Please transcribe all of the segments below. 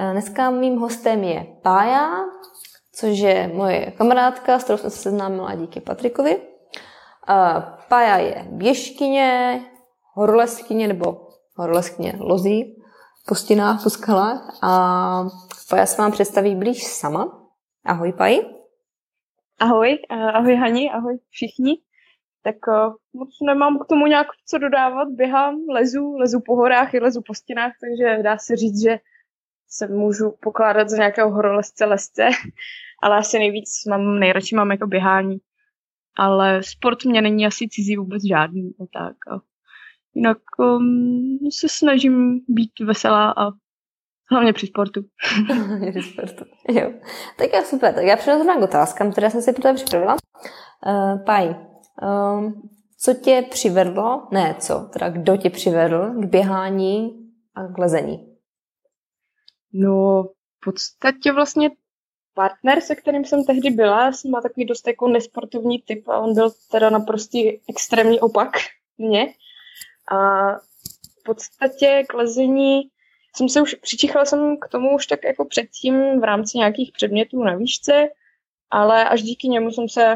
Eh, Dneska mým hostem je Pája, což je moje kamarádka, s kterou jsem se seznámila díky Patrikovi. Eh, Pája je běžkyně, horoleskyně nebo horoleskyně lozí po stěnách, po skalách a Pája se vám představí blíž sama. Ahoj, Páji. Ahoj, eh, ahoj Hani, ahoj všichni. Tak moc nemám k tomu nějak co dodávat, běhám, lezu, lezu po horách i lezu po stěnách, takže dá se říct, že se můžu pokládat za nějakého horolezce lesce, ale asi nejvíc mám, nejradši mám jako běhání. Ale sport mě není asi cizí vůbec žádný, a tak. A jinak um, se snažím být veselá a hlavně při sportu. Sportu. jo. Tak jo, super. Tak já přijdu k otázkám, které jsem si pro připravila. Uh, Paj, um, co tě přivedlo, ne co, teda kdo tě přivedl k běhání a k lezení? No, v podstatě vlastně partner, se kterým jsem tehdy byla, jsem má takový dost jako nesportovní typ a on byl teda naprostý extrémní opak mě. A v podstatě k lezení jsem se už, přičichala jsem k tomu už tak jako předtím v rámci nějakých předmětů na výšce, ale až díky němu jsem se,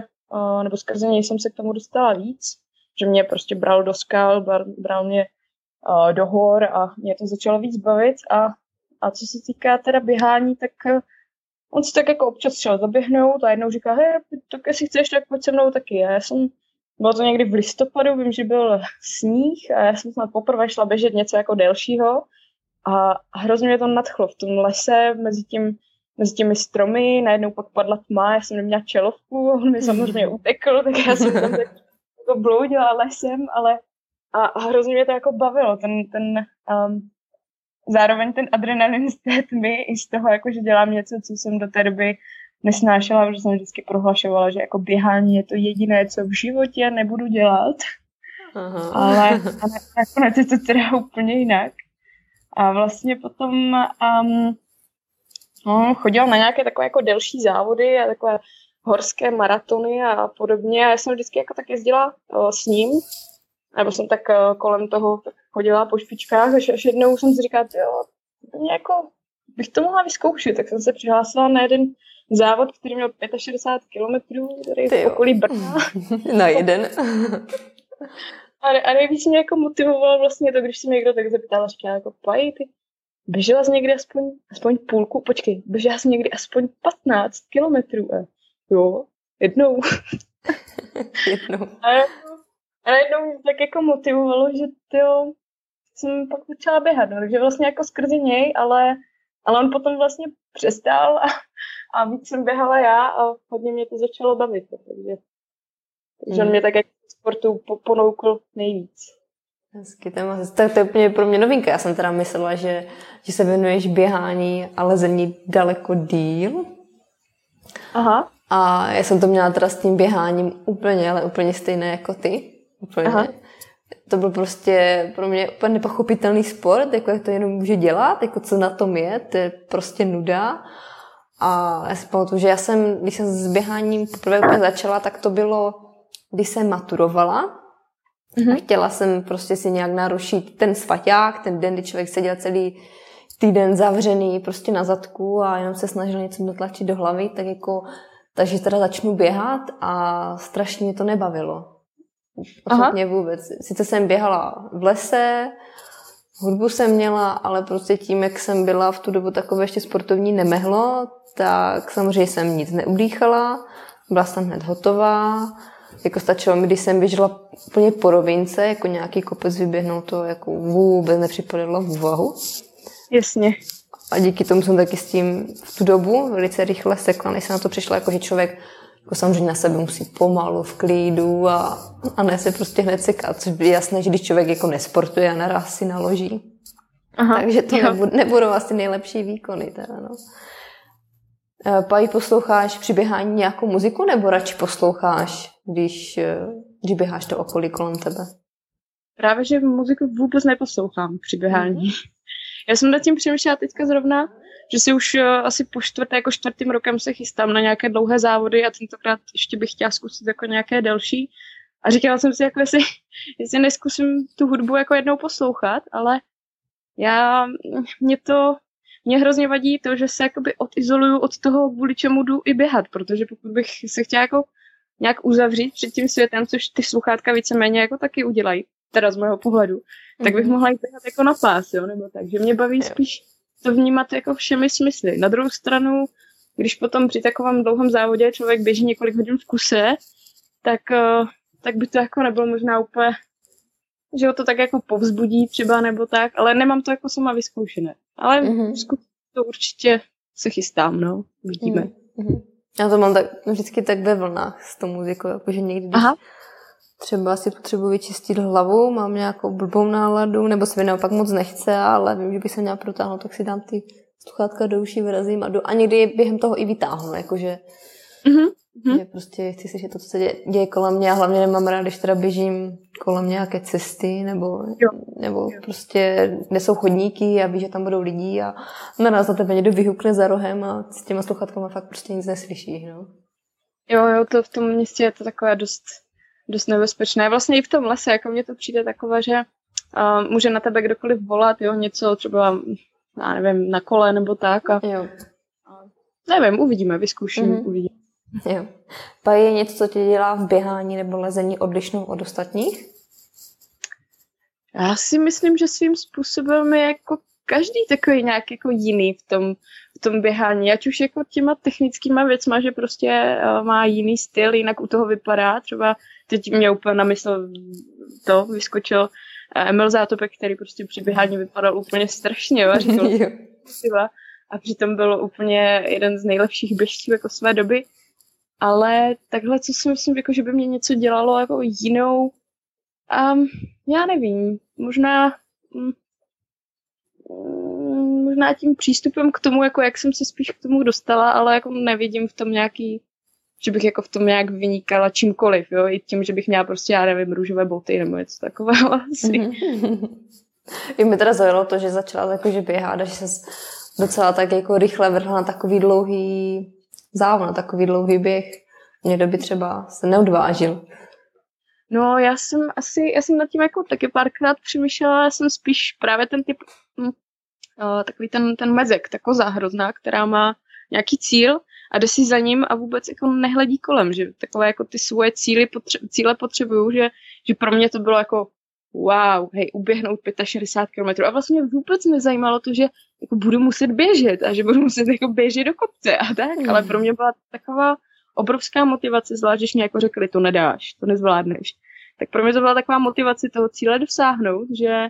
nebo skrze něj jsem se k tomu dostala víc, že mě prostě bral do skal, bral, mě do hor a mě to začalo víc bavit a, a co se týká teda běhání, tak eh, on si tak jako občas šel zaběhnout a jednou říká, hej, tak jestli chceš, tak pojď se mnou taky. A já jsem, bylo to někdy v listopadu, vím, že byl sníh a já jsem snad poprvé šla běžet něco jako delšího a hrozně mě to nadchlo v tom lese, mezi, tím, mezi těmi stromy, najednou pak padla tma, já jsem neměla čelovku, on mi samozřejmě utekl, tak já jsem tam tak jako bloudila lesem, ale a, a hrozně mě to jako bavilo, ten, ten um, zároveň ten adrenalin z té tmy i z toho, jako, že dělám něco, co jsem do té doby nesnášela, protože jsem vždycky prohlašovala, že jako běhání je to jediné, co v životě nebudu dělat. Aha. Ale, ale nakonec je to teda úplně jinak. A vlastně potom um, no, chodila na nějaké takové jako delší závody a takové horské maratony a podobně. A já jsem vždycky jako tak jezdila uh, s ním, nebo jsem tak uh, kolem toho chodila po špičkách, až, až jednou jsem si říkala, jo, jako bych to mohla vyzkoušet, tak jsem se přihlásila na jeden závod, který měl 65 kilometrů, který je v okolí Brna. Na jeden. A, ne- a nejvíc mě jako motivovalo vlastně to, když se mě někdo tak zeptal, říká jako, Paj, ty běžela jsi někdy aspoň, aspoň půlku, počkej, běžela jsi někdy aspoň 15 kilometrů. Jo, jednou. Jednou. A, a najednou mě tak jako motivovalo, že tyjo, jsem pak začala běhat, no, takže vlastně jako skrze něj, ale, ale on potom vlastně přestal a, a víc jsem běhala já a hodně mě to začalo bavit, no, takže, takže on Mm. mě tak jako sportu po- ponoukl nejvíc. Hezky, to, je moc- to, to je úplně pro mě novinka. Já jsem teda myslela, že, že se věnuješ běhání a lezení daleko díl. Aha. A já jsem to měla teda s tím běháním úplně, ale úplně stejné jako ty. Úplně. Aha. To byl prostě pro mě úplně nepochopitelný sport, jako jak to jenom může dělat, jako co na tom je, to je prostě nuda. A já si pamatuju, že já jsem, když jsem s běháním poprvé úplně začala, tak to bylo, když jsem maturovala, Mhm. a chtěla jsem prostě si nějak narušit ten svaťák, ten den, kdy člověk seděl celý týden zavřený prostě na zadku a jenom se snažil něco dotlačit do hlavy, tak jako, takže teda začnu běhat a strašně mě to nebavilo. Aha. Osobně vůbec. Sice jsem běhala v lese, hudbu jsem měla, ale prostě tím, jak jsem byla v tu dobu takové ještě sportovní nemehlo, tak samozřejmě jsem nic neudýchala, byla jsem hned hotová, jako stačilo mi, když jsem běžela úplně po rovince, jako nějaký kopec vyběhnout, to jako vůbec nepřipadalo v úvahu. Jasně. A díky tomu jsem taky s tím v tu dobu velice rychle sekla, než jsem na to přišla, jako že člověk jako samozřejmě na sebe musí pomalu, v klidu a, a ne se prostě hned sekat, což je jasné, že když člověk jako nesportuje a naraz si naloží. Aha, Takže to nebud, nebudou asi nejlepší výkony. Teda, no. Eh, Pají, posloucháš při běhání nějakou muziku nebo radši posloucháš, když, eh, když běháš to okolí kolem tebe? Právě, že muziku vůbec neposlouchám při běhání. Mm-hmm. Já jsem nad tím přemýšlela teďka zrovna, že si už uh, asi po čtvrté, jako čtvrtým rokem se chystám na nějaké dlouhé závody a tentokrát ještě bych chtěla zkusit jako nějaké delší. A říkala jsem si, jako jestli, jestli neskusím tu hudbu jako jednou poslouchat, ale já, mě to, mě hrozně vadí to, že se jakoby odizoluju od toho, kvůli čemu jdu i běhat, protože pokud bych se chtěla jako nějak uzavřít před tím světem, což ty sluchátka víceméně jako taky udělají, teda z mého pohledu, mm-hmm. tak bych mhm. mohla jít běhat jako na pás, jo, nebo tak. Že mě baví spíš to vnímat jako všemi smysly. Na druhou stranu, když potom při takovém dlouhém závodě člověk běží několik hodin v kuse, tak, uh, tak by to jako nebylo možná úplně, že ho to tak jako povzbudí třeba nebo tak, ale nemám to jako sama vyzkoušené. Ale mm-hmm. to určitě se chystám, no, vidíme. Mm-hmm. Já to mám tak, vždycky tak ve vlnách s tou muzikou, jakože někdy, když Aha třeba si potřebuji vyčistit hlavu, mám nějakou blbou náladu, nebo se mi naopak moc nechce, ale vím, že by se měla protáhnout, tak si dám ty sluchátka do uší, vyrazím a, do, a někdy během toho i vytáhnu, jakože mm-hmm. že prostě chci slyšet to, co se děje, děje kolem mě a hlavně nemám rád, když teda běžím kolem nějaké cesty nebo, jo. nebo jo. prostě kde jsou chodníky a ví, že tam budou lidi a naraz na tebe někdo vyhukne za rohem a s těma sluchátkama fakt prostě nic neslyší. No. Jo, jo, to v tom městě je to takové dost dost nebezpečné. Vlastně i v tom lese, jako mně to přijde takové, že uh, může na tebe kdokoliv volat, jo, něco třeba, já nevím, na kole nebo tak. A, jo. A, nevím, uvidíme, vyzkouším, mm-hmm. uvidíme. Jo. Pa je něco, co tě dělá v běhání nebo lezení odlišnou od ostatních? Já si myslím, že svým způsobem je jako každý takový nějak jako jiný v tom, v tom běhání, ať už jako těma technickýma věcma, že prostě uh, má jiný styl, jinak u toho vypadá, třeba teď mě úplně na mysl to vyskočil Emil Zátopek, který prostě při běhání vypadal úplně strašně, a říkal, a přitom byl úplně jeden z nejlepších běžců jako své doby. Ale takhle, co si myslím, jako, že by mě něco dělalo jako jinou, um, já nevím, možná um, možná tím přístupem k tomu, jako jak jsem se spíš k tomu dostala, ale jako nevidím v tom nějaký že bych jako v tom nějak vynikala čímkoliv, jo, i tím, že bych měla prostě, já nevím, růžové boty nebo něco takového asi. Mm-hmm. I mi teda zaujalo to, že začala jako, že běhat a že se docela tak jako rychle vrhla na takový dlouhý závod, na takový dlouhý běh. Někdo by třeba se neodvážil. No, já jsem asi, já jsem nad tím jako taky párkrát přemýšlela, já jsem spíš právě ten typ, hm, takový ten, ten mezek, ta koza hrozná, která má nějaký cíl a jde si za ním a vůbec jako nehledí kolem, že takové jako ty svoje cíly potře- cíle potřebuju, že, že pro mě to bylo jako wow, hej, uběhnout 65 km a vlastně vůbec nezajímalo to, že jako budu muset běžet a že budu muset jako běžet do kopce a tak, mm. ale pro mě byla taková obrovská motivace, zvlášť, když mě jako řekli, to nedáš, to nezvládneš. Tak pro mě to byla taková motivace toho cíle dosáhnout, že,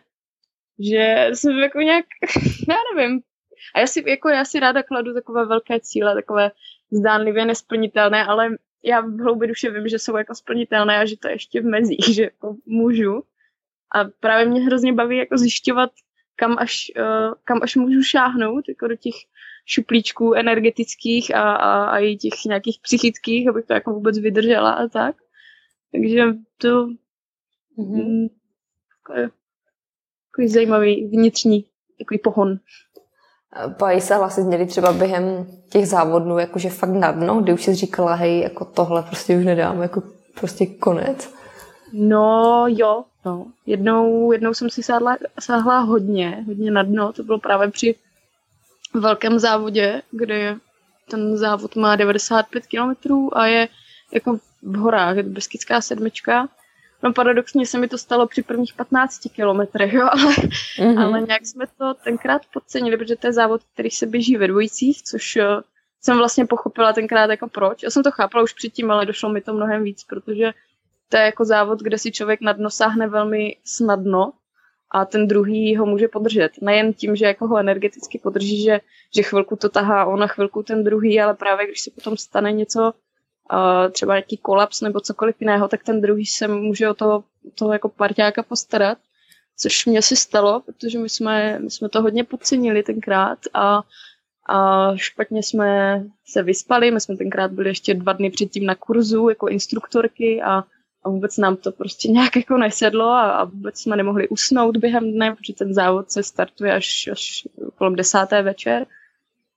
že jsem jako nějak, já nevím, a já si, jako já si ráda kladu takové velké cíle, takové zdánlivě nesplnitelné, ale já v hloubi duše vím, že jsou jako splnitelné a že to je ještě v mezích, že jako můžu. A právě mě hrozně baví jako zjišťovat, kam až, uh, kam až můžu šáhnout, jako do těch šuplíčků energetických a, a, a i těch nějakých psychických, abych to jako vůbec vydržela a tak. Takže to mm-hmm. je takový zajímavý vnitřní takový pohon. Pají se hlasy měli třeba během těch závodů jakože fakt na dno, kdy už jsi říkala, hej, jako tohle prostě už nedám, jako prostě konec. No jo, no. Jednou, jednou jsem si sáhla, sáhla hodně, hodně na dno, to bylo právě při velkém závodě, kde ten závod má 95 km a je jako v horách, je to Beskidská sedmička No paradoxně se mi to stalo při prvních 15 kilometrech, jo, ale, mm-hmm. ale nějak jsme to tenkrát podcenili, protože to je závod, který se běží ve dvojicích, což uh, jsem vlastně pochopila tenkrát jako proč. Já jsem to chápala už předtím, ale došlo mi to mnohem víc, protože to je jako závod, kde si člověk na dno sáhne velmi snadno a ten druhý ho může podržet. Nejen tím, že jako ho energeticky podrží, že, že chvilku to tahá on a chvilku ten druhý, ale právě když se potom stane něco uh, třeba nějaký kolaps nebo cokoliv jiného, tak ten druhý se může o toho, toho jako parťáka postarat. což mě se stalo, protože my jsme, my jsme to hodně podcenili tenkrát a, a špatně jsme se vyspali, my jsme tenkrát byli ještě dva dny předtím na kurzu jako instruktorky a, a vůbec nám to prostě nějak jako nesedlo a, a vůbec jsme nemohli usnout během dne, protože ten závod se startuje až, až kolem desáté večer.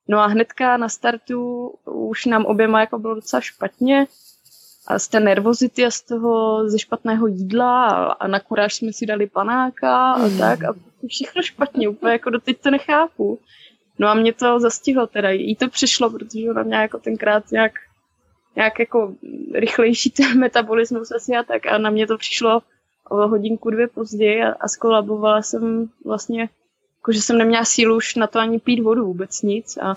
No a hnedka na startu už nám oběma jako bylo docela špatně a z té nervozity a z toho ze špatného jídla a, a na kuráž jsme si dali panáka a mm. tak a všechno špatně, úplně jako doteď to nechápu. No a mě to zastihlo teda, jí to přišlo, protože ona měla jako tenkrát nějak, nějak jako rychlejší ten metabolismus asi a tak a na mě to přišlo o hodinku dvě později a, a skolabovala jsem vlastně jako, že jsem neměla sílu už na to ani pít vodu, vůbec nic. A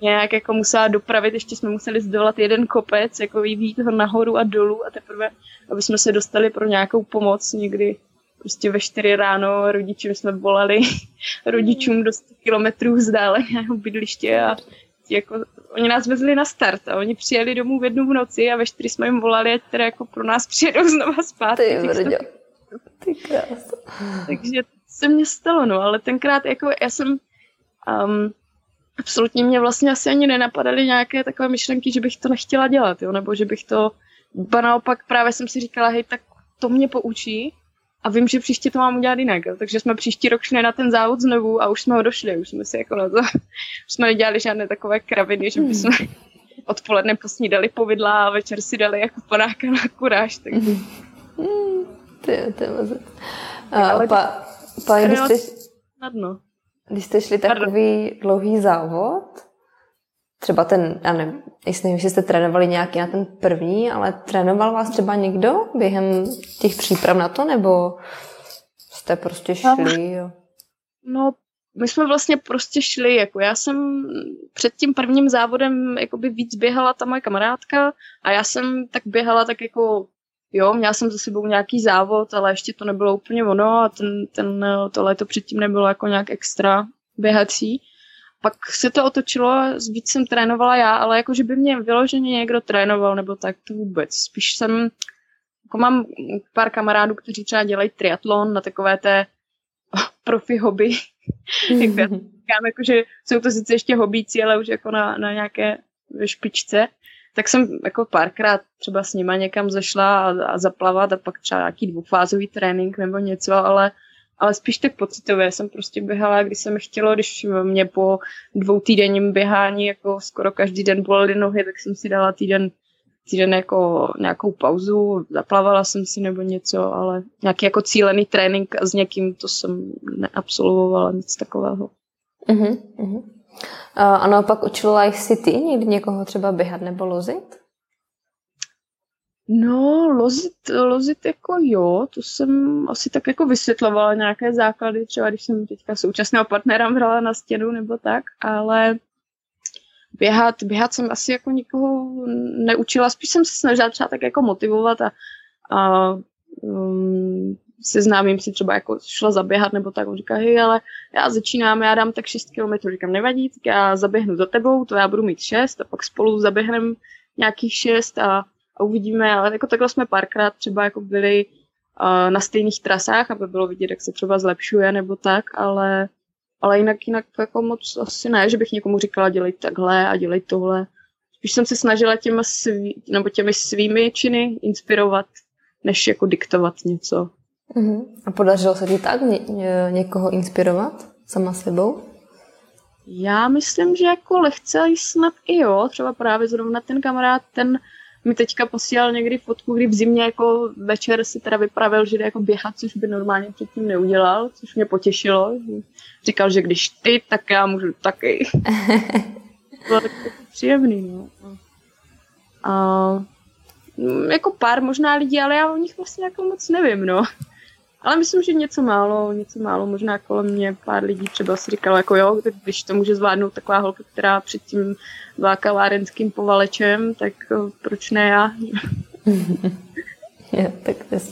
nějak jako musela dopravit, ještě jsme museli zdolat jeden kopec, jako vyjít ho nahoru a dolů a teprve, aby jsme se dostali pro nějakou pomoc někdy prostě ve čtyři ráno rodičům jsme volali rodičům do 100 kilometrů vzdáleného bydliště a jako, oni nás vezli na start a oni přijeli domů v jednu v noci a ve čtyři jsme jim volali, teda jako pro nás přijedou znova zpátky. Ty, Ty krás. Takže se mně stalo, no, ale tenkrát jako já jsem um, absolutně mě vlastně asi ani nenapadaly nějaké takové myšlenky, že bych to nechtěla dělat, jo, nebo že bych to, ba naopak právě jsem si říkala, hej, tak to mě poučí a vím, že příště to mám udělat jinak, jo. takže jsme příští rok šli na ten závod znovu a už jsme ho došli, už jsme si jako na to, už jsme nedělali žádné takové kraviny, že bychom hmm. odpoledne posnídali povidla a večer si dali jako panáka na kuráž, takže... Hmm. Ty, ty Ale pa, pa, když, jste, snadno. když jste šli takový dlouhý závod, třeba ten, já nevím, jestli nevím, že jste trénovali nějaký na ten první, ale trénoval vás třeba někdo během těch příprav na to, nebo jste prostě šli? Jo? No, my jsme vlastně prostě šli, jako já jsem před tím prvním závodem jakoby víc běhala ta moje kamarádka a já jsem tak běhala tak jako jo, měla jsem za sebou nějaký závod, ale ještě to nebylo úplně ono a ten, ten, to léto předtím nebylo jako nějak extra běhací. Pak se to otočilo, víc jsem trénovala já, ale jako, že by mě vyloženě někdo trénoval, nebo tak to vůbec. Spíš jsem, jako mám pár kamarádů, kteří třeba dělají triatlon na takové té profi hobby. Jak říkám, jako, že jsou to sice ještě hobíci, ale už jako na, na nějaké špičce tak jsem jako párkrát třeba s nima někam zašla a, a zaplavat a pak třeba nějaký dvoufázový trénink nebo něco, ale, ale spíš tak pocitově jsem prostě běhala, když jsem chtěla, když mě po dvou týdenním běhání jako skoro každý den bolely nohy, tak jsem si dala týden týden jako nějakou pauzu, zaplavala jsem si nebo něco, ale nějaký jako cílený trénink s někým to jsem neabsolvovala, nic takového. Uh-huh, uh-huh. A naopak učila jsi ty někdy někoho třeba běhat nebo lozit? No, lozit, lozit jako jo, to jsem asi tak jako vysvětlovala nějaké základy, třeba když jsem teďka současného partnera brala na stěnu nebo tak, ale běhat, běhat jsem asi jako nikoho neučila, spíš jsem se snažila třeba tak jako motivovat a, a um, seznámím si třeba jako šla zaběhat nebo tak, on říká, hej, ale já začínám, já dám tak 6 km, říkám, nevadí, tak já zaběhnu za tebou, to já budu mít 6 a pak spolu zaběhneme nějakých 6 a, a uvidíme, ale jako takhle jsme párkrát třeba jako byli uh, na stejných trasách, aby bylo vidět, jak se třeba zlepšuje nebo tak, ale, ale jinak, jinak jako moc asi ne, že bych někomu říkala, dělej takhle a dělej tohle. Spíš jsem se snažila těma svý, nebo těmi svými činy inspirovat, než jako diktovat něco. Uh-huh. A podařilo se ti tak ně, ně, někoho inspirovat sama sebou? Já myslím, že jako lehce snad i jo. Třeba právě zrovna ten kamarád, ten mi teďka posílal někdy fotku, kdy v zimě jako večer si teda vypravil, že jde jako běhat, což by normálně předtím neudělal, což mě potěšilo. Říkal, že když ty, tak já můžu taky. Bylo tak příjemný, no. A jako pár možná lidí, ale já o nich vlastně jako moc nevím, no. Ale myslím, že něco málo, něco málo, možná kolem mě pár lidí třeba si říkalo, jako jo, když to může zvládnout taková holka, která předtím byla kavárenským povalečem, tak eh, proč ne já? jo, tak to uh,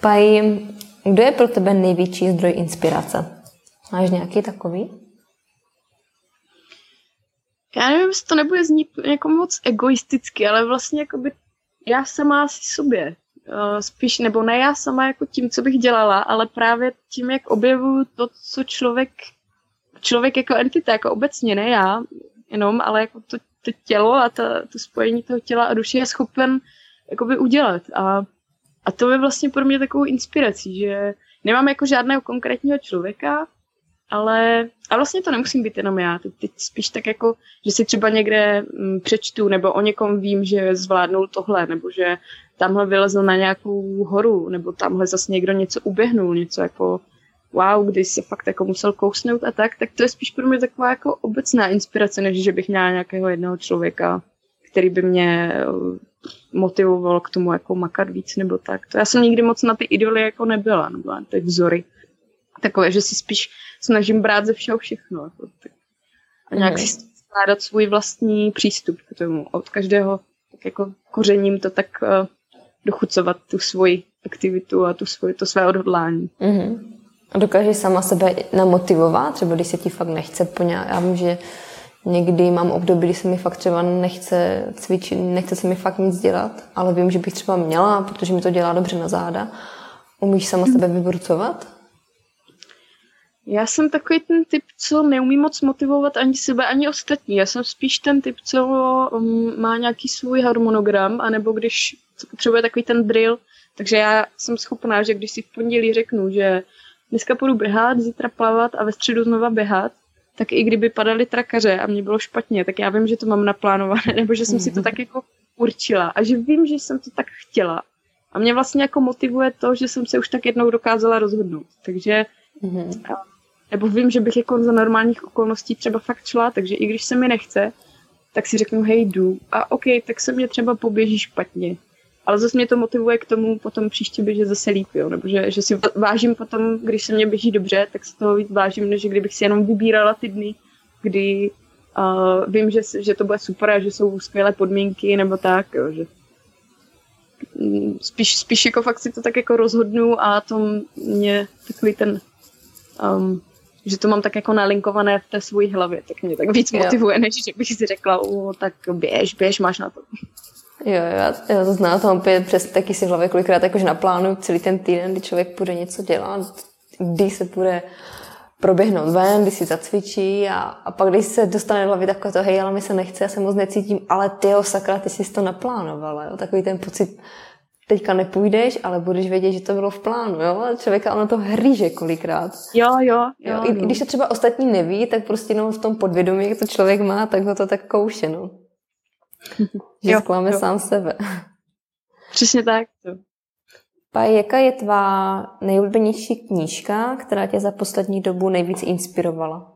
Paj, kdo je pro tebe největší zdroj inspirace? Máš nějaký takový? Já nevím, jestli to nebude znít jako moc egoisticky, ale vlastně jakoby já sama asi sobě spíš, nebo ne já sama jako tím, co bych dělala, ale právě tím, jak objevuju to, co člověk, člověk jako entita, jako obecně, ne já, jenom, ale jako to, to tělo a ta, to spojení toho těla a duše je schopen jakoby udělat. A, a to je vlastně pro mě takovou inspirací, že nemám jako žádného konkrétního člověka, ale a vlastně to nemusím být jenom já. Teď, teď spíš tak jako, že si třeba někde m, mm, přečtu nebo o někom vím, že zvládnul tohle, nebo že tamhle vylezl na nějakou horu, nebo tamhle zase někdo něco uběhnul, něco jako wow, když se fakt jako musel kousnout a tak, tak to je spíš pro mě taková jako obecná inspirace, než že bych měla nějakého jednoho člověka, který by mě eh, motivoval k tomu jako makat víc nebo tak. To já jsem nikdy moc na ty idoly jako nebyla, nebo na ty vzory. Takové, že si spíš snažím brát ze všeho všechno. Jako, tak. A nějak mm. si skládat svůj vlastní přístup k tomu. Od každého tak jako kořením to tak uh, dochucovat tu svoji aktivitu a tu svoji, to své odhodlání. Mm-hmm. A dokážeš sama sebe namotivovat, třeba když se ti fakt nechce po nějak, já vím, že někdy mám období, kdy se mi fakt třeba nechce cvičit, nechce se mi fakt nic dělat, ale vím, že bych třeba měla, protože mi to dělá dobře na záda. Umíš sama sebe vybrucovat? Já jsem takový ten typ, co neumí moc motivovat ani sebe, ani ostatní. Já jsem spíš ten typ, co um, má nějaký svůj harmonogram, anebo když potřebuje takový ten drill. Takže já jsem schopná, že když si v pondělí řeknu, že dneska půjdu běhat, zítra plavat a ve středu znova běhat, tak i kdyby padaly trakaře a mě bylo špatně, tak já vím, že to mám naplánované, nebo že jsem si to tak jako určila a že vím, že jsem to tak chtěla. A mě vlastně jako motivuje to, že jsem se už tak jednou dokázala rozhodnout. Takže mm-hmm. nebo vím, že bych jako za normálních okolností třeba fakt šla, takže i když se mi nechce, tak si řeknu, hej, jdu. A OK, tak se mě třeba poběží špatně ale zase mě to motivuje k tomu potom příště běžet zase líp, jo? nebo že, že si vážím potom, když se mě běží dobře, tak si toho víc vážím, než kdybych si jenom vybírala ty dny, kdy uh, vím, že, že to bude super a že jsou skvělé podmínky nebo tak, jo? že mm, spíš, spíš jako fakt si to tak jako rozhodnu a to mě takový ten um, že to mám tak jako nalinkované v té své hlavě, tak mě tak víc motivuje, než že bych si řekla, o, tak běž, běž, máš na to. Jo, já, já to znám, to mám přes taky si v hlavě kolikrát jakože naplánuju celý ten týden, kdy člověk bude něco dělat, kdy se bude proběhnout ven, kdy si zacvičí a, a pak když se dostane do hlavy takové to, hej, ale mi se nechce, já se moc necítím, ale ty jo, sakra, ty jsi to naplánovala, jo? takový ten pocit, teďka nepůjdeš, ale budeš vědět, že to bylo v plánu, jo? A člověka ono to hříže kolikrát. Jo, jo, jo. jo I, když to třeba ostatní neví, tak prostě jenom v tom podvědomí, jak to člověk má, tak ho to tak kouše, no. Že jo, zklame jo. sám sebe. Přesně tak. Pa, jaká je tvá nejoblíbenější knížka, která tě za poslední dobu nejvíc inspirovala?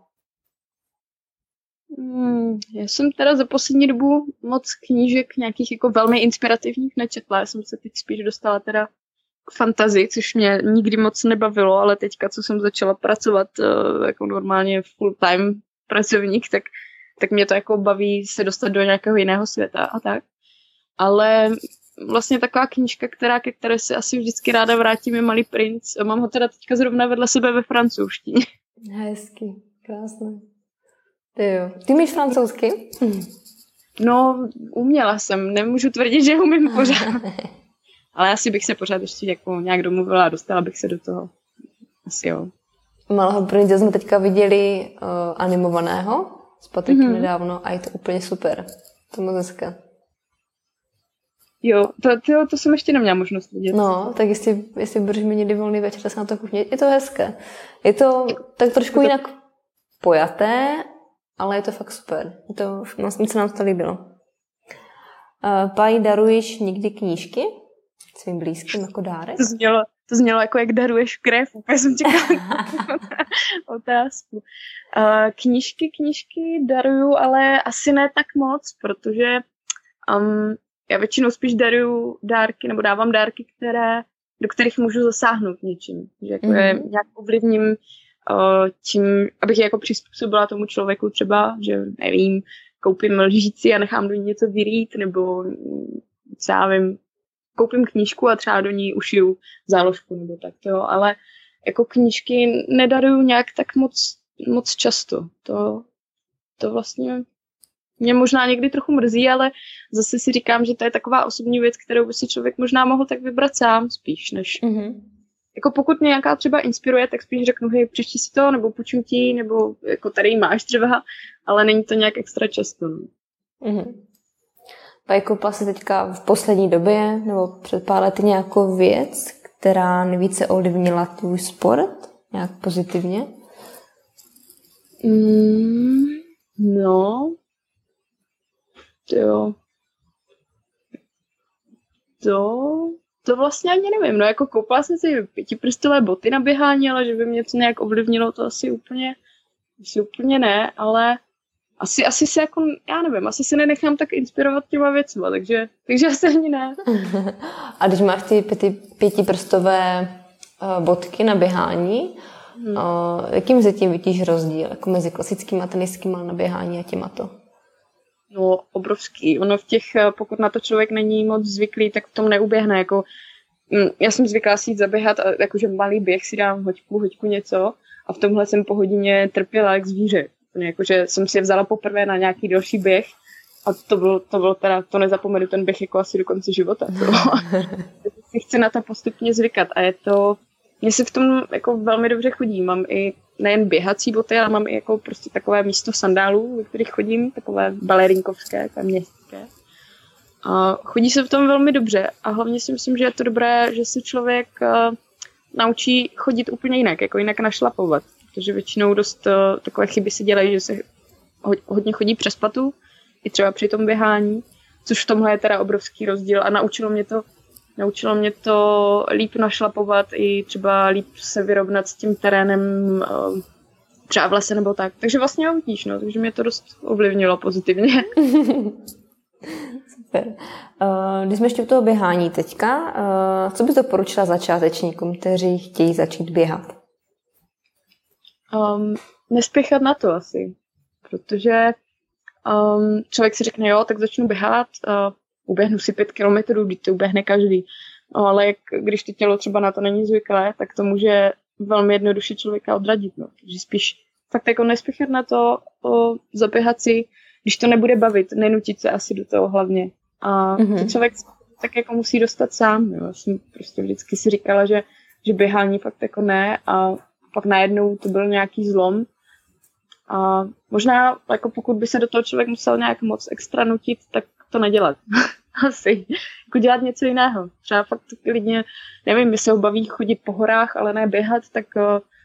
Hmm, já jsem teda za poslední dobu moc knížek nějakých jako velmi inspirativních nečetla. Já jsem se teď spíš dostala teda k fantazii, což mě nikdy moc nebavilo, ale teďka, co jsem začala pracovat uh, jako normálně full time pracovník, tak tak mě to jako baví se dostat do nějakého jiného světa a tak. Ale vlastně taková knížka, která, ke které se asi vždycky ráda vrátím, je Malý princ. Mám ho teda teďka zrovna vedle sebe ve francouzštině. Hezky, krásné. Ty jo. Ty umíš francouzsky? No, uměla jsem. Nemůžu tvrdit, že umím pořád. Ale asi bych se pořád ještě jako nějak domluvila a dostala bych se do toho. Asi jo. Malého prince jsme teďka viděli uh, animovaného s Patrikem mm-hmm. nedávno a je to úplně super. To moc hezké. Jo, to, to, to jsem ještě neměla možnost vidět. No, tak jestli, jestli budeš mít někdy volný večer, tak se na to kuchně. Je to hezké. Je to tak trošku to... jinak pojaté, ale je to fakt super. Je to, vlastně se nám to líbilo. Uh, Paj, daruješ někdy knížky svým blízkým jako dárek? To znělo, to znělo jako, jak daruješ krev. Úplně jsem čekala otázku. Uh, knížky, knížky daruju, ale asi ne tak moc, protože um, já většinou spíš daruju dárky, nebo dávám dárky, které, do kterých můžu zasáhnout něčím. Že jako mm. je mhm. nějak ovlivním uh, tím, abych je jako přizpůsobila tomu člověku třeba, že nevím, koupím lžíci a nechám do ní něco vyrýt, nebo co já vím, koupím knížku a třeba do ní ušiju záložku nebo tak, jo, ale jako knížky nedaruju nějak tak moc, moc často. To, to vlastně mě možná někdy trochu mrzí, ale zase si říkám, že to je taková osobní věc, kterou by si člověk možná mohl tak vybrat sám spíš, než... Mm-hmm. Jako pokud mě nějaká třeba inspiruje, tak spíš řeknu, hej, přečti si to, nebo půjčím ti, nebo jako tady máš třeba, ale není to nějak extra často. No. Mm-hmm. Pajkoupila se teďka v poslední době, nebo před pár lety nějakou věc, která nejvíce ovlivnila tvůj sport, nějak pozitivně? Mm, no, jo. To, to vlastně ani nevím. No jako koupila jsem si pětiprstové boty na běhání, ale že by mě to nějak ovlivnilo, to asi úplně, asi úplně ne, ale asi, asi se jako, já nevím, asi se nenechám tak inspirovat těma věcma, takže, takže asi ani ne. A když máš ty pěti, pětiprstové uh, bodky na běhání, hmm. uh, jakým zatím vidíš rozdíl jako mezi klasickými teniskými na běhání a těma to? No, obrovský. Ono v těch, eh, pokud na to člověk není moc zvyklý, tak v tom neuběhne. Jako, mm, já jsem zvyklá si jít zaběhat, a jakože malý běh si dám hoďku, hoďku něco a v tomhle jsem po hodině trpěla jak zvíře. Jakože jsem si je vzala poprvé na nějaký další běh a to bylo, to bylo teda, to nezapomenu ten běh jako asi do konce života. si chci na to postupně zvykat a je to, mně se v tom jako velmi dobře chodí. Mám i nejen běhací boty, ale mám i jako prostě takové místo sandálů, ve kterých chodím, takové balerinkovské, takové městské. A chodí se v tom velmi dobře a hlavně si myslím, že je to dobré, že se člověk uh, naučí chodit úplně jinak, jako jinak našlapovat protože většinou dost uh, takové chyby si dělají, že se hodně chodí přes patu, i třeba při tom běhání, což v tomhle je teda obrovský rozdíl a naučilo mě to Naučilo mě to líp našlapovat i třeba líp se vyrovnat s tím terénem uh, třeba v lese nebo tak. Takže vlastně vidíš, no, takže mě to dost ovlivnilo pozitivně. Super. Uh, když jsme ještě u toho běhání teďka, co bys doporučila začátečníkům, kteří chtějí začít běhat? Um, nespěchat na to asi, protože um, člověk si řekne, jo, tak začnu běhat, uh, uběhnu si pět kilometrů, když to uběhne každý. No, ale jak, když to tělo třeba na to není zvyklé, tak to může velmi jednoduše člověka odradit. No. Takže spíš fakt jako nespěchat na to, o, zaběhat si, když to nebude bavit, nenutit se asi do toho hlavně. A mm-hmm. to člověk tak jako musí dostat sám. Jo. Já jsem prostě vždycky si říkala, že, že běhání fakt jako ne a pak najednou to byl nějaký zlom. A možná, jako pokud by se do toho člověk musel nějak moc extra nutit, tak to nedělat. Asi. Jako dělat něco jiného. Třeba fakt klidně, nevím, mi se baví chodit po horách, ale ne běhat, tak uh,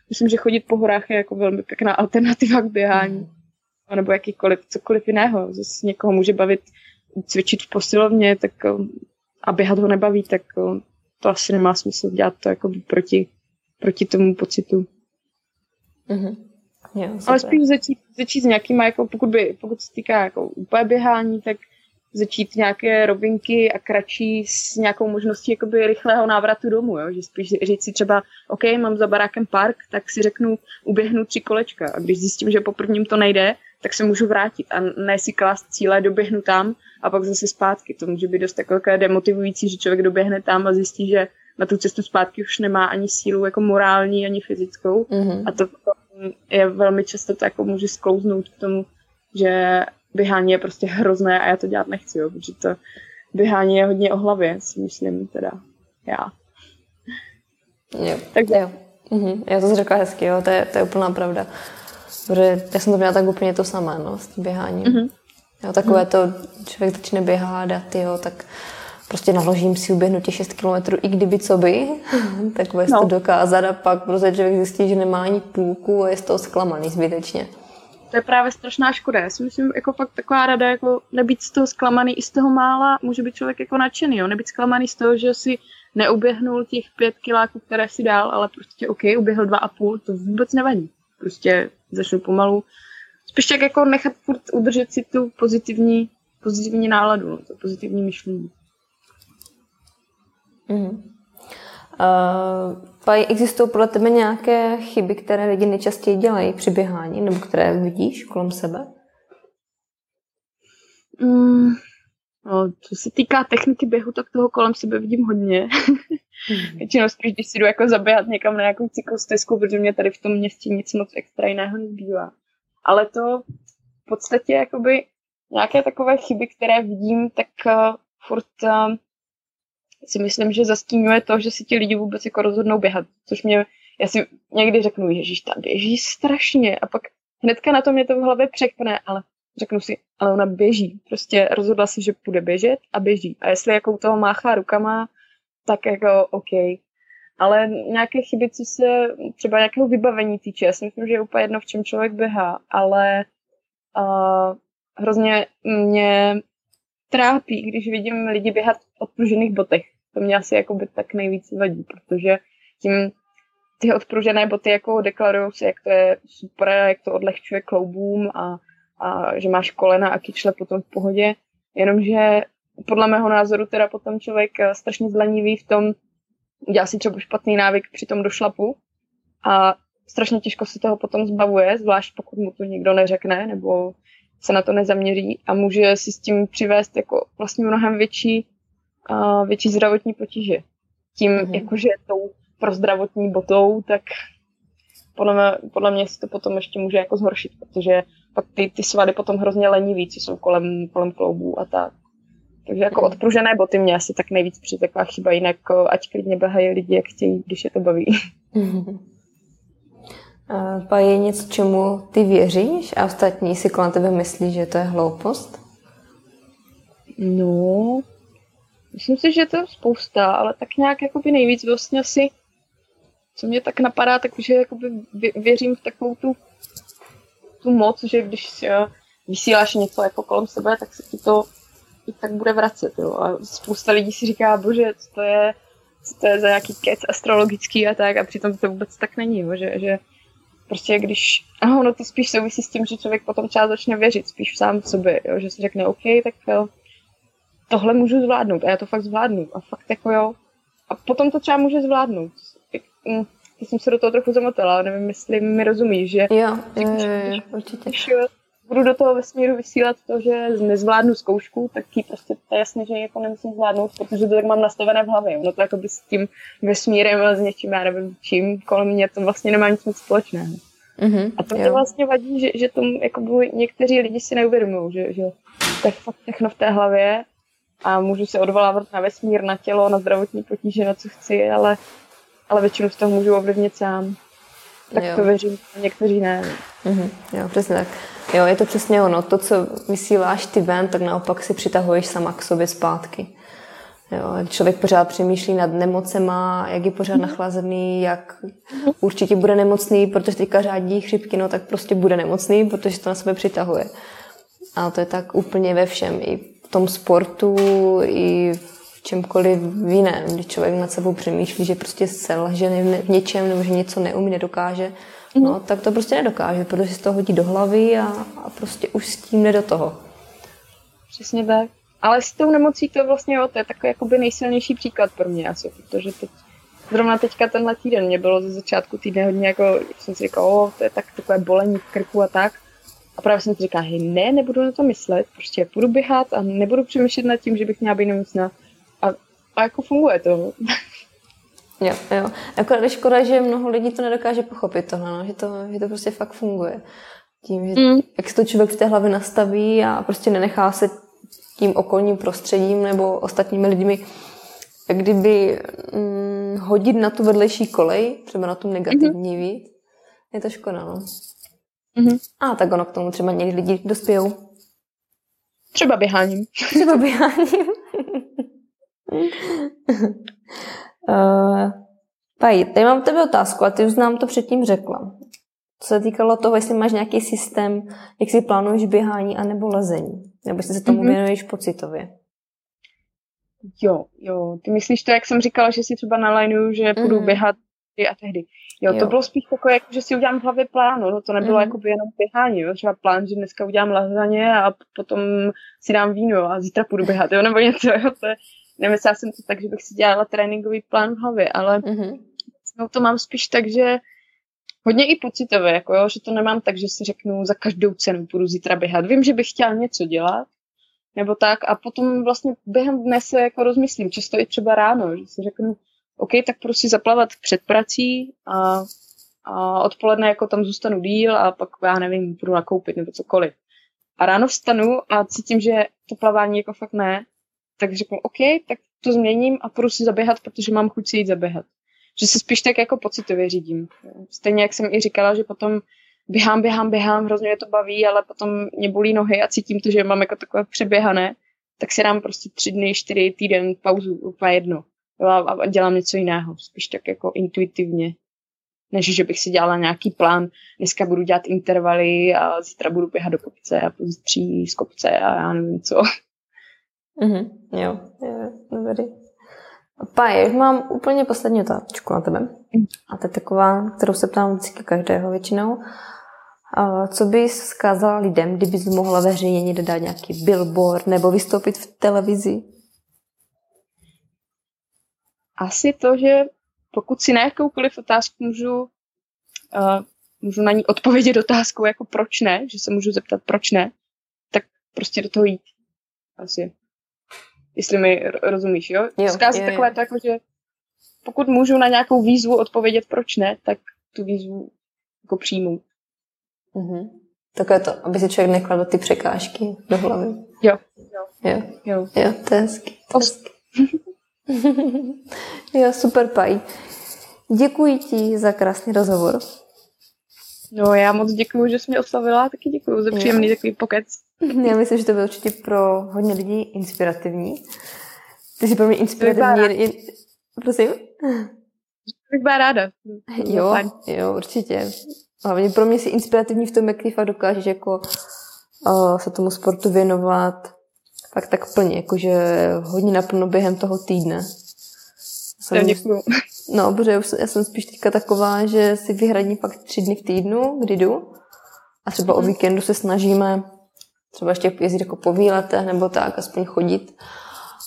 myslím, že chodit po horách je jako velmi pěkná alternativa k běhání. A nebo jakýkoliv, cokoliv jiného. Zase někoho může bavit cvičit v posilovně, tak uh, a běhat ho nebaví, tak uh, to asi nemá smysl dělat to jako proti, proti tomu pocitu. Mm-hmm. Jo, Ale spíš začít, začít s nějakýma, jako pokud, by, pokud se týká jako úplně běhání, tak začít nějaké rovinky a kratší s nějakou možností jakoby rychlého návratu domů, jo? že spíš říct si třeba, OK, mám za barákem park, tak si řeknu, uběhnu tři kolečka a když zjistím, že po prvním to nejde, tak se můžu vrátit a ne si klást cíle, doběhnu tam a pak zase zpátky. To může být dost takové demotivující, že člověk doběhne tam a zjistí, že na tu cestu zpátky už nemá ani sílu jako morální, ani fyzickou. Mm-hmm. A to je velmi často to jako může sklouznout k tomu, že běhání je prostě hrozné a já to dělat nechci, jo, protože to běhání je hodně o hlavě, si myslím teda já. Jo, Takže. jo. Mhm. Já to jsi řekla hezky, jo, to je, to je úplná pravda. Protože já jsem to měla tak úplně to samé, no, s tím běháním. Mm-hmm. Jo, takové mm. to, člověk začne běhat a ty, jo, tak prostě naložím si uběhnu těch 6 kilometrů, i kdyby co by, tak vůbec no. to dokázat a pak prostě člověk zjistí, že nemá ani půlku a je z toho zklamaný zbytečně. To je právě strašná škoda. Já si myslím, jako fakt taková rada, jako nebýt z toho zklamaný i z toho mála, může být člověk jako nadšený, jo? nebýt zklamaný z toho, že si neuběhnul těch pět kiláků, které si dal, ale prostě OK, uběhl dva a půl, to vůbec nevadí. Prostě začnu pomalu. Spíš tak jako nechat furt udržet si tu pozitivní, pozitivní náladu, no, to pozitivní myšlení. Mm. Uh, existují podle tebe nějaké chyby, které lidi nejčastěji dělají při běhání, nebo které vidíš kolem sebe? Mm, no, co se týká techniky běhu, tak toho kolem sebe vidím hodně. Mm. Většinou spíš, když si jdu jako zaběhat někam na nějakou cyklostezku, protože mě tady v tom městě nic moc extra jiného nezbývá. Ale to v podstatě jakoby nějaké takové chyby, které vidím, tak uh, furt uh, si myslím, že zastínuje to, že si ti lidi vůbec jako rozhodnou běhat, což mě, já si někdy řeknu, ježíš, ta běží strašně a pak hnedka na to mě to v hlavě překne, ale řeknu si, ale ona běží, prostě rozhodla si, že půjde běžet a běží. A jestli jako u toho máchá rukama, tak jako OK. Ale nějaké chyby, co se třeba nějakého vybavení týče, já si myslím, že je úplně jedno, v čem člověk běhá, ale uh, hrozně mě trápí, když vidím lidi běhat v odpružených botech. To mě asi jako by tak nejvíc vadí, protože tím ty odpružené boty jako deklarují se, jak to je super, jak to odlehčuje kloubům a, a že máš kolena a kyčle potom v pohodě. Jenomže podle mého názoru teda potom člověk eh, strašně zlenivý v tom, dělá si třeba špatný návyk při tom došlapu a strašně těžko se toho potom zbavuje, zvlášť pokud mu to nikdo neřekne nebo se na to nezaměří a může si s tím přivést jako vlastně mnohem větší, uh, větší zdravotní potíže. Tím, mm-hmm. jakože tou pro zdravotní botou, tak podle mě, podle mě se to potom ještě může jako zhoršit, protože pak ty, ty svady potom hrozně lenivý, co jsou kolem, kolem kloubů a tak. Takže jako mm. odpružené boty mě asi tak nejvíc přijde taková chyba, jinak ať klidně běhají lidi, jak chtějí, když je to baví. Mm. A je něco, čemu ty věříš a ostatní si kolem tebe myslí, že to je hloupost? No, myslím si, že to je spousta, ale tak nějak jakoby nejvíc vlastně asi, co mě tak napadá, takže jakoby věřím v takovou tu, tu moc, že když jo, vysíláš něco jako kolem sebe, tak se ti to i tak bude vracet. Jo. A spousta lidí si říká, bože, co to je, co to je za nějaký kec astrologický a tak, a přitom to vůbec tak není, jo, že, že prostě když, aha, ono to spíš souvisí s tím, že člověk potom třeba začne věřit spíš sám v sobě, jo, že si řekne, OK, tak jo, tohle můžu zvládnout a já to fakt zvládnu a fakt jako jo. A potom to třeba může zvládnout. Já jsem se do toho trochu zamotala, nevím, jestli mi rozumíš, že... Jo, jo, jo, jo určitě. Když budu do toho vesmíru vysílat to, že nezvládnu zkoušku, tak ti prostě to je jasné, že jako nemusím zvládnout, protože to tak mám nastavené v hlavě. No to jako by s tím vesmírem a s něčím, já nevím čím, kolem mě to vlastně nemá nic moc společného. Mm-hmm, a to mě vlastně vadí, že, že tomu jako někteří lidi si neuvědomují, že, že to je fakt všechno v té hlavě a můžu se odvolávat na vesmír, na tělo, na zdravotní potíže, na co chci, ale, ale většinu z toho můžu ovlivnit sám. Tak jo. to věřím, někteří ne. Mm-hmm, jo, přesně tak. Jo, je to přesně ono. To, co vysíláš ty ven, tak naopak si přitahuješ sama k sobě zpátky. Jo, člověk pořád přemýšlí nad nemocema, jak je pořád nachlazený, jak určitě bude nemocný, protože teďka řádí chřipky, no tak prostě bude nemocný, protože to na sebe přitahuje. A to je tak úplně ve všem. I tom sportu, i v čemkoliv jiném. Když člověk nad sebou přemýšlí, že prostě selže v něčem, nebo že něco neumí, nedokáže, no, mhm. tak to prostě nedokáže, protože se to hodí do hlavy a, a prostě už s tím jde do toho. Přesně tak. Ale s tou nemocí to vlastně, jo, to je takový jakoby nejsilnější příklad pro mě asi, protože teď, zrovna teďka tenhle týden mě bylo ze začátku týdne hodně jako, jsem si říkal, o, to je tak takové bolení v krku a tak. A právě jsem si říkal, hej, ne, nebudu na to myslet, prostě půjdu běhat a nebudu přemýšlet nad tím, že bych měla být nemocná. A, a jako funguje to. Jo, jo. Jako je škoda, že mnoho lidí to nedokáže pochopit tohle, no, že, to, že to prostě fakt funguje. Tím, že mm. jak se to člověk v té hlavě nastaví a prostě nenechá se tím okolním prostředím nebo ostatními lidmi jak kdyby hm, hodit na tu vedlejší kolej, třeba na tu negativní mm-hmm. víc, je to škoda, no. Mm-hmm. A tak ono k tomu třeba někdy lidi dospějou. Třeba běháním. Třeba běháním. Uh, Pají, tady mám tebe otázku a ty už nám to předtím řekla. Co se týkalo toho, jestli máš nějaký systém, jak si plánuješ běhání anebo lezení, nebo jestli se tomu mm-hmm. věnuješ pocitově. Jo, jo. Ty myslíš to, jak jsem říkala, že si třeba nalajnuju, že půjdu mm-hmm. běhat a tehdy. Jo, jo, to bylo spíš takové, jako, že si udělám v hlavě plán, no, to nebylo mm. jako by jenom běhání, jo, třeba plán, že dneska udělám lazaně a potom si dám víno a zítra půjdu běhat, jo, nebo něco, jo, to je, nemyslela jsem to tak, že bych si dělala tréninkový plán v hlavě, ale mm-hmm. no, to mám spíš tak, že hodně i pocitově, jako jo, že to nemám tak, že si řeknu za každou cenu půjdu zítra běhat. Vím, že bych chtěla něco dělat, nebo tak, a potom vlastně během dne se jako rozmyslím, často i třeba ráno, že si řeknu, OK, tak prostě zaplavat před prací a, a odpoledne jako tam zůstanu díl a pak já nevím, budu nakoupit nebo cokoliv. a ráno vstanu a cítím, že to plavání jako fakt ne, tak řeknu, OK, tak to změním a půjdu si zaběhat, protože mám chuť si jít zaběhat. Že se spíš tak jako pocitově řídím. Stejně jak jsem i říkala, že potom běhám, běhám, běhám, hrozně mě to baví, ale potom mě bolí nohy a cítím to, že mám jako takové přeběhané, tak si dám prostě tři dny, čtyři týden pauzu, úplně jedno. A dělám něco jiného, spíš tak jako intuitivně. Než že bych si dělala nějaký plán, dneska budu dělat intervaly a zítra budu běhat do kopce a pozítří z kopce a já nevím co. Mhm, jo, jo, dobrý. Páje, mám úplně poslední otázku na tebe. A to je taková, kterou se ptám vždycky každého většinou. A co bys zkázala lidem, kdybys mohla veřejně někde dát nějaký billboard nebo vystoupit v televizi? Asi to, že pokud si na jakoukoliv otázku můžu, uh, můžu na ní odpovědět otázkou jako proč ne, že se můžu zeptat proč ne, tak prostě do toho jít. Asi jestli mi rozumíš, jo? jo Zkázat je, takové tak, že pokud můžu na nějakou výzvu odpovědět, proč ne, tak tu výzvu jako přijmu. Mhm. Takové to, aby si člověk nekladl ty překážky do hlavy. Jo. Jo. Jo, jo. jo to je hezky. To je hezky. jo, super, Paj. Děkuji ti za krásný rozhovor. No, já moc děkuji, že jsi mě oslavila, taky děkuji za příjemný jo. takový pokec. Já myslím, že to bylo určitě pro hodně lidí inspirativní. Ty jsi pro mě inspirativní. Jen... Prosím? Bych byla ráda. Jo, jo, určitě. Hlavně pro mě si inspirativní v tom, jak ty fakt dokážeš jako uh, se tomu sportu věnovat fakt tak plně, jakože hodně naplno během toho týdne. Jsem, děkuju. No, protože já, já jsem spíš teďka taková, že si vyhradím fakt tři dny v týdnu, kdy jdu. A třeba mm. o mhm. víkendu se snažíme třeba ještě jezdit jako po výletech nebo tak, aspoň chodit.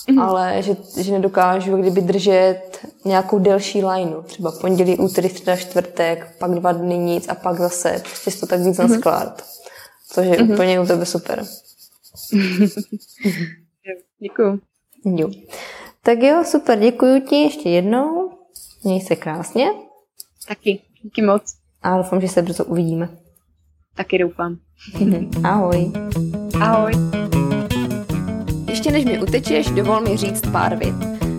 Mm-hmm. Ale že, že nedokážu kdyby držet nějakou delší lineu. Třeba pondělí, úterý, středa, čtvrtek, pak dva dny nic a pak zase prostě to tak víc mm-hmm. naskládat. Což je mm-hmm. úplně u tebe super. Děkuju. Jo. Tak jo, super, děkuji ti ještě jednou. Měj se krásně. Taky, díky moc. A doufám, že se brzo uvidíme. Taky doufám. Ahoj. Ahoj. Ještě než mi utečeš, dovol mi říct pár vět.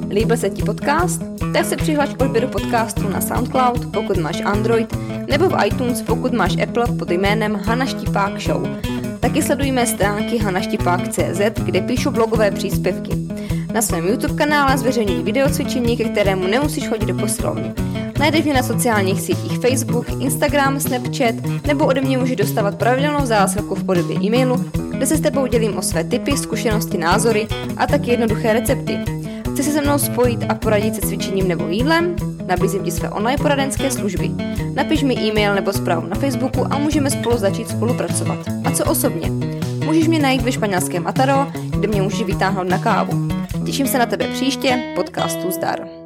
Líbil se ti podcast? Tak se přihlaš k odběru podcastu na SoundCloud, pokud máš Android, nebo v iTunes, pokud máš Apple pod jménem Hana Štipák Show. Taky sledujeme stránky hanaštipák.cz, kde píšu blogové příspěvky. Na svém YouTube kanále zveřejňuji videocvičení, ke kterému nemusíš chodit do posilovny. Najdeš mě na sociálních sítích Facebook, Instagram, Snapchat nebo ode mě můžeš dostávat pravidelnou zásilku v podobě e-mailu, kde se s tebou dělím o své typy, zkušenosti, názory a taky jednoduché recepty. Chci se se mnou spojit a poradit se cvičením nebo jídlem? Nabízím ti své online poradenské služby. Napiš mi e-mail nebo zprávu na Facebooku a můžeme spolu začít spolupracovat. A co osobně? Můžeš mě najít ve španělském Ataro, kde mě můžeš vytáhnout na kávu. Těším se na tebe příště, podcastu Zdar.